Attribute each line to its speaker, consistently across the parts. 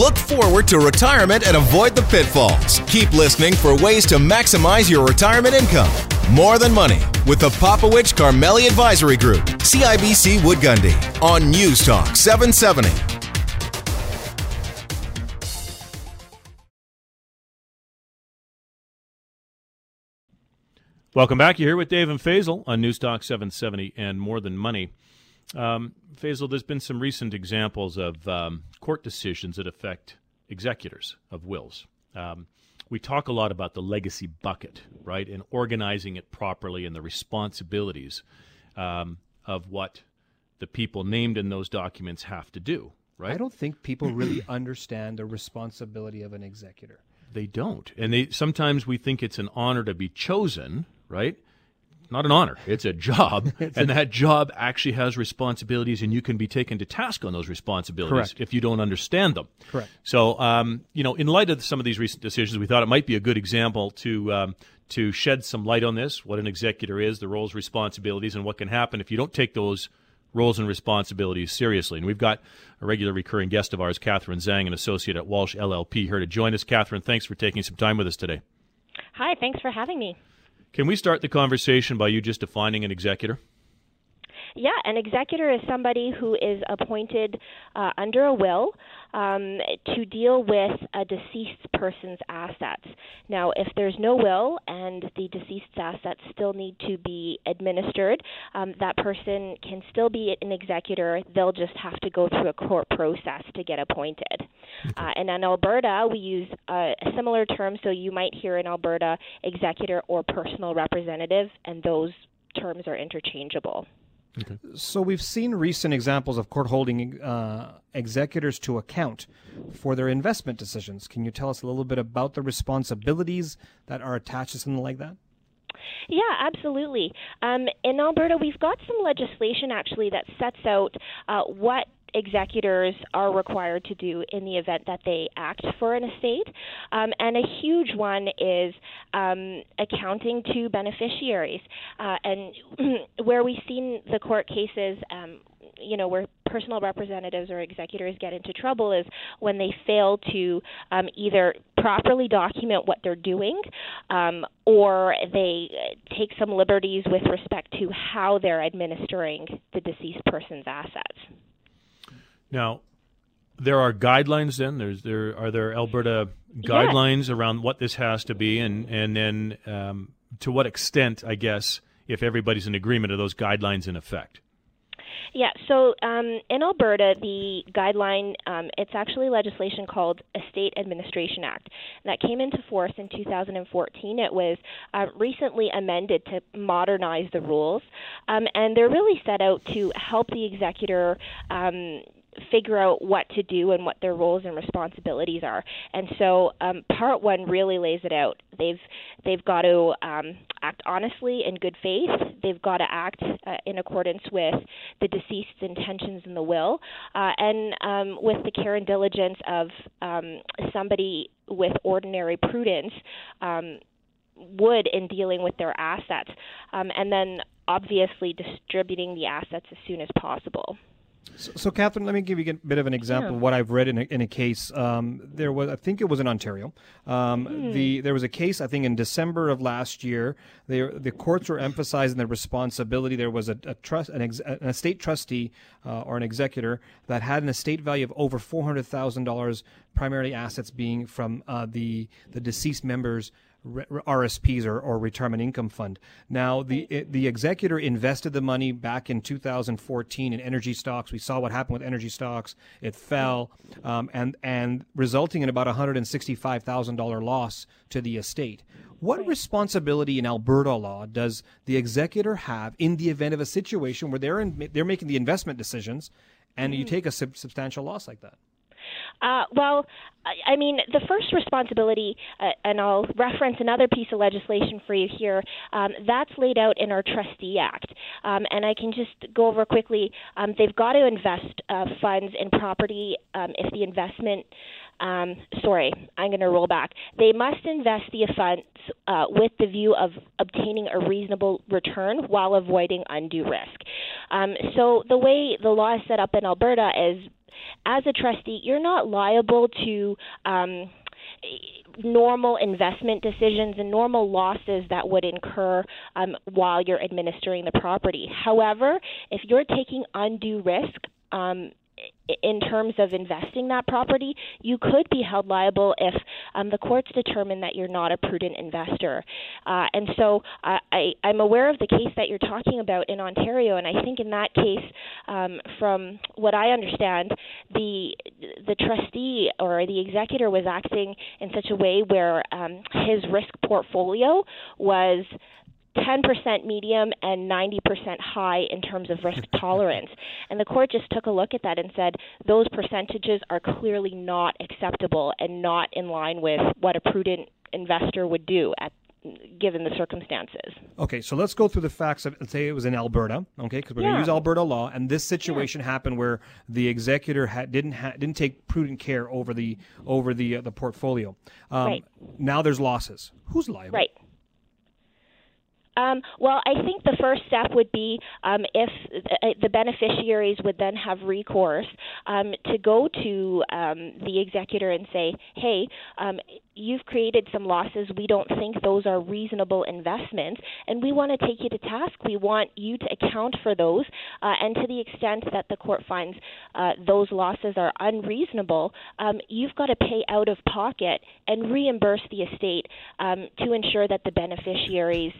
Speaker 1: Look forward to retirement and avoid the pitfalls. Keep listening for ways to maximize your retirement income. More Than Money with the Popowich Karmali Advisory Group, CIBC Wood Gundy, on News Talk 770.
Speaker 2: Welcome back. You're here with Dave and Faisal on News Talk 770 and More Than Money. Um, Faisal, there's been some recent examples of um, court decisions that affect executors of wills. Um, we talk a lot about the legacy bucket, right, and organizing it properly and the responsibilities um, of what the people named in those documents have to do, right?
Speaker 3: I don't think people really understand the responsibility of an executor.
Speaker 2: They don't, and they sometimes we think it's an honor to be chosen, right? Not an honor. It's a job, and that job actually has responsibilities, and you can be taken to task on those responsibilities
Speaker 3: Correct.
Speaker 2: if you don't understand them.
Speaker 3: Correct.
Speaker 2: So, um, you know, in light of some of these recent decisions, we thought it might be a good example to um, to shed some light on this: what an executor is, the roles, responsibilities, and what can happen if you don't take those roles and responsibilities seriously. And we've got a regular recurring guest of ours, Catherine Zhang, an associate at Walsh LLP, here to join us. Catherine, thanks for taking some time with us today.
Speaker 4: Hi, thanks for having me.
Speaker 2: Can we start the conversation by you just defining an executor?
Speaker 4: Yeah, an executor is somebody who is appointed uh, under a will um, to deal with a deceased person's assets. Now, if there's no will and the deceased's assets still need to be administered, um, that person can still be an executor. They'll just have to go through a court process to get appointed. Okay. Uh, and in Alberta, we use a, a similar term, so you might hear in Alberta executor or personal representative, and those terms are interchangeable.
Speaker 3: Okay. So we've seen recent examples of court holding uh, executors to account for their investment decisions. Can you tell us a little bit about the responsibilities that are attached to something like that?
Speaker 4: Yeah, absolutely. Um, in Alberta, we've got some legislation actually that sets out uh, what executors are required to do in the event that they act for an estate. Um, and a huge one is um, accounting to beneficiaries. Uh, and where we've seen the court cases, um, you know, where personal representatives or executors get into trouble is when they fail to um, either properly document what they're doing um, or they take some liberties with respect to how they're administering the deceased person's assets.
Speaker 2: Now, there are guidelines. Then there's there are there Alberta guidelines yes. around what this has to be, and and then um, to what extent, I guess, if everybody's in agreement, are those guidelines in effect?
Speaker 4: Yeah, so um, in Alberta, the guideline, um, it's actually legislation called Estate Administration Act. That came into force in 2014. It was uh, recently amended to modernize the rules, um, and they're really set out to help the executor um, figure out what to do and what their roles and responsibilities are. And so, um, part one really lays it out. They've they've got to um, act honestly in good faith. They've got to act uh, in accordance with the deceased's intentions in the will, uh, and um, with the care and diligence of um, somebody with ordinary prudence. Um, would in dealing with their assets, um, and then obviously distributing the assets as soon as possible.
Speaker 3: So, so, Catherine, let me give you a bit of an example yeah. of what I've read in a, in a case. Um, there was, I think it was in Ontario. Um, mm. The there was a case, I think, in December of last year. They, the courts were emphasizing the responsibility. There was a, a trust, an, ex, an, estate trustee uh, or an executor that had an estate value of over four hundred thousand dollars, primarily assets being from uh, the the deceased members RSPs or, or retirement income fund. Now, the the executor invested the money back in 2014 in energy stocks. We saw what happened with energy stocks; it fell, um, and and resulting in about a hundred and sixty five thousand dollar loss to the estate. What responsibility in Alberta law does the executor have in the event of a situation where they're in, they're making the investment decisions, and you mm-hmm. take a sub- substantial loss like that?
Speaker 4: Uh, well, I mean, the first responsibility, uh, and I'll reference another piece of legislation for you here, um, that's laid out in our Trustee Act. Um, and I can just go over quickly. Um, they've got to invest uh, funds in property um, if the investment. Um, sorry, I'm going to roll back. They must invest the funds uh, with the view of obtaining a reasonable return while avoiding undue risk. Um, so the way the law is set up in Alberta is as a trustee, you're not liable to. Um, normal investment decisions and normal losses that would incur um, while you're administering the property. However, if you're taking undue risk, um, in terms of investing that property, you could be held liable if um, the courts determine that you're not a prudent investor. Uh, and so uh, I, I'm aware of the case that you're talking about in Ontario, and I think in that case, um, from what I understand, the the trustee or the executor was acting in such a way where um, his risk portfolio was 10% medium and 90% high in terms of risk tolerance. And the court just took a look at that and said those percentages are clearly not acceptable and not in line with what a prudent investor would do at given the circumstances.
Speaker 3: Okay, so let's go through the facts of let's say it was in Alberta, okay, because we're yeah. going to use Alberta law, and this situation yeah. happened where the executor had, didn't ha- didn't take prudent care over the over the uh, the portfolio. Um, right. Now there's losses. Who's liable?
Speaker 4: Right. Um, well, I think the first step would be um, if the beneficiaries would then have recourse um, to go to um, the executor and say, hey, um, you've created some losses. We don't think those are reasonable investments, and we want to take you to task. We want you to account for those, uh, and to the extent that the court finds uh, those losses are unreasonable, um, you've got to pay out of pocket and reimburse the estate to ensure that the beneficiaries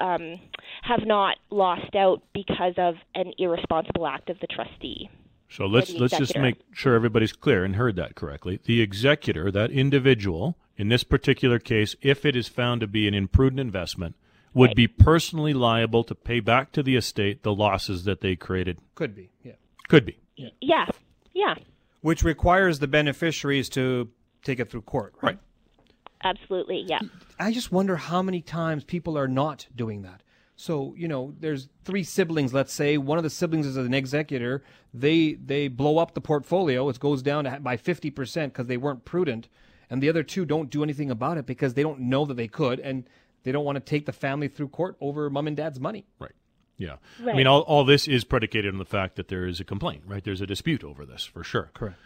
Speaker 4: um, have not lost out because of an irresponsible act of the trustee.
Speaker 2: So let's let's just make sure everybody's clear and heard that correctly. The executor, that individual, in this particular case, if it is found to be an imprudent investment, would right. be personally liable to pay back to the estate the losses that they created.
Speaker 3: Could be, yeah.
Speaker 2: Could be.
Speaker 4: Yeah. Yeah. yeah.
Speaker 3: Which requires the beneficiaries to take it through court, right? right
Speaker 4: absolutely, yeah.
Speaker 3: I just wonder how many times people are not doing that. So you know, there's three siblings. Let's say one of the siblings is an executor. They they blow up the portfolio. It goes down by fifty percent because they weren't prudent, and the other two don't do anything about it because they don't know that they could, and they don't want to take the family through court over mom and dad's money.
Speaker 2: Right. Yeah. Right. I mean, all, all this is predicated on the fact that there is a complaint, right? There's a dispute over this, for sure.
Speaker 3: Correct.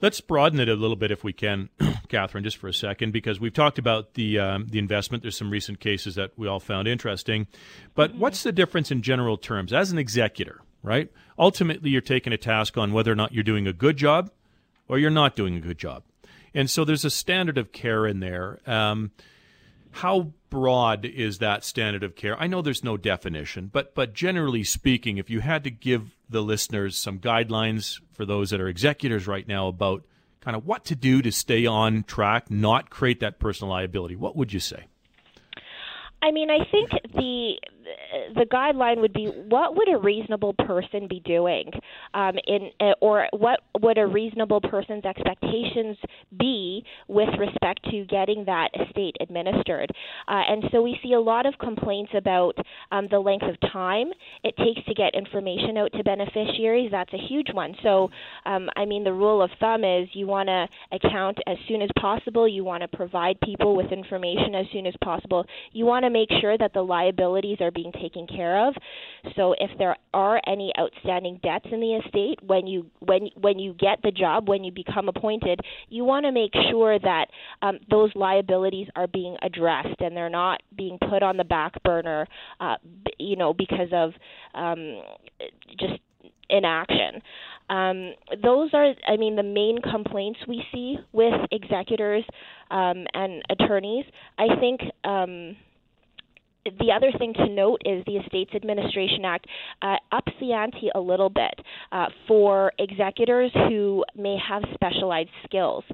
Speaker 2: Let's broaden it a little bit if we can, Catherine, just for a second, because we've talked about the um, the investment. There's some recent cases that we all found interesting, but mm-hmm. what's the difference in general terms as an executor? Right. Ultimately, you're taking a task on whether or not you're doing a good job or you're not doing a good job, and so there's a standard of care in there. Um, how broad is that standard of care? I know there's no definition, but but generally speaking, if you had to give the listeners some guidelines for those that are executors right now about kind of what to do to stay on track, not create that personal liability, what would you say?
Speaker 4: I mean, I think the the guideline would be what would a reasonable person be doing? Um, in uh, or what would a reasonable person's expectations be with respect to getting that estate administered? Uh, and so we see a lot of complaints about um, the length of time it takes to get information out to beneficiaries. That's a huge one. So um, I mean the rule of thumb is you want to account as soon as possible. You want to provide people with information as soon as possible. You want to make sure that the liabilities are being taken care of. So if there are any outstanding debts in the estate when you when when you get the job when you become appointed, you want to make sure that um, those liabilities are being addressed and they're not being put on the back burner, uh, you know, because of um, just inaction. Um, those are, I mean, the main complaints we see with executors um, and attorneys. I think. Um, the other thing to note is the Estates Administration Act uh, ups the ante a little bit uh, for executors who may have specialized skills.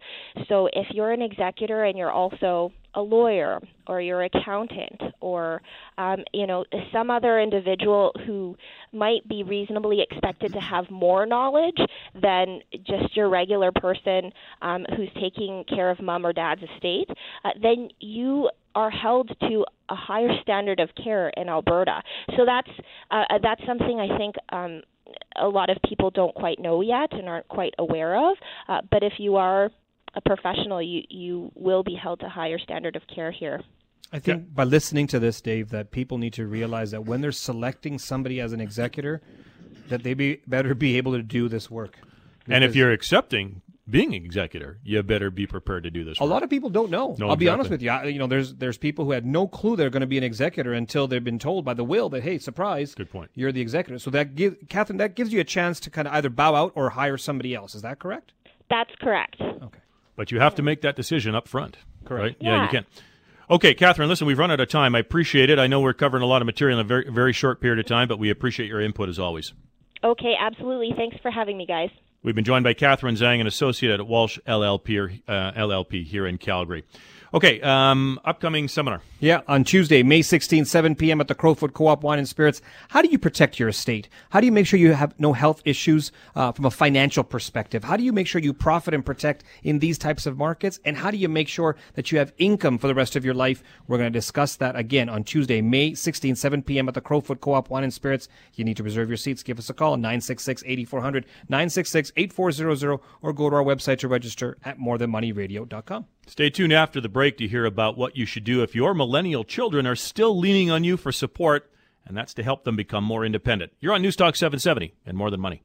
Speaker 4: So if you're an executor and you're also a lawyer or your accountant or um, you know some other individual who might be reasonably expected to have more knowledge than just your regular person um, who's taking care of mom or dad's estate, uh, then you are held to a higher standard of care in Alberta. So that's uh, uh, that's something I think um, a lot of people don't quite know yet and aren't quite aware of. Uh, but if you are a professional, you you will be held to higher standard of care here.
Speaker 3: I think yeah. by listening to this, Dave, that people need to realize that when they're selecting somebody as an executor, that they be better be able to do this work
Speaker 2: And if you're accepting being an executor, you better be prepared to do this.
Speaker 3: A
Speaker 2: work.
Speaker 3: lot of people don't know.
Speaker 2: No,
Speaker 3: I'll be honest with you. I, you know, there's there's people who had no clue they're going to be an executor until they've been told by the will that hey, surprise,
Speaker 2: Good point.
Speaker 3: you're the executor. So that gives Catherine, that gives you a chance to kind of either bow out or hire somebody else. Is that correct?
Speaker 4: That's correct.
Speaker 3: Okay.
Speaker 2: But you have to make that decision up front.
Speaker 3: Correct.
Speaker 2: Right? Yeah, you
Speaker 4: Yeah.
Speaker 2: can. Okay, Catherine, listen, we've run out of time. I appreciate it. I know we're covering a lot of material in a very, very short period of time, but we appreciate your input as always.
Speaker 4: Okay, absolutely. Thanks for having me, guys.
Speaker 2: We've been joined by Catherine Zhang, an associate at Walsh LLP, uh, LLP here in Calgary. Okay, um, upcoming seminar.
Speaker 3: Yeah, on Tuesday, May 16, 7 p.m. at the Crowfoot Co-op Wine and Spirits. How do you protect your estate? How do you make sure you have no health issues uh, from a financial perspective? How do you make sure you profit and protect in these types of markets? And how do you make sure that you have income for the rest of your life? We're going to discuss that again on Tuesday, May 16, 7 p.m. at the Crowfoot Co-op Wine and Spirits. You need to reserve your seats. Give us a call, 966-8400, 966-8400, or go to our website to register at morethanmoneyradio.com.
Speaker 2: Stay tuned after the break to hear about what you should do if your millennial children are still leaning on you for support, and that's to help them become more independent. You're on Newstalk 770 and More Than Money.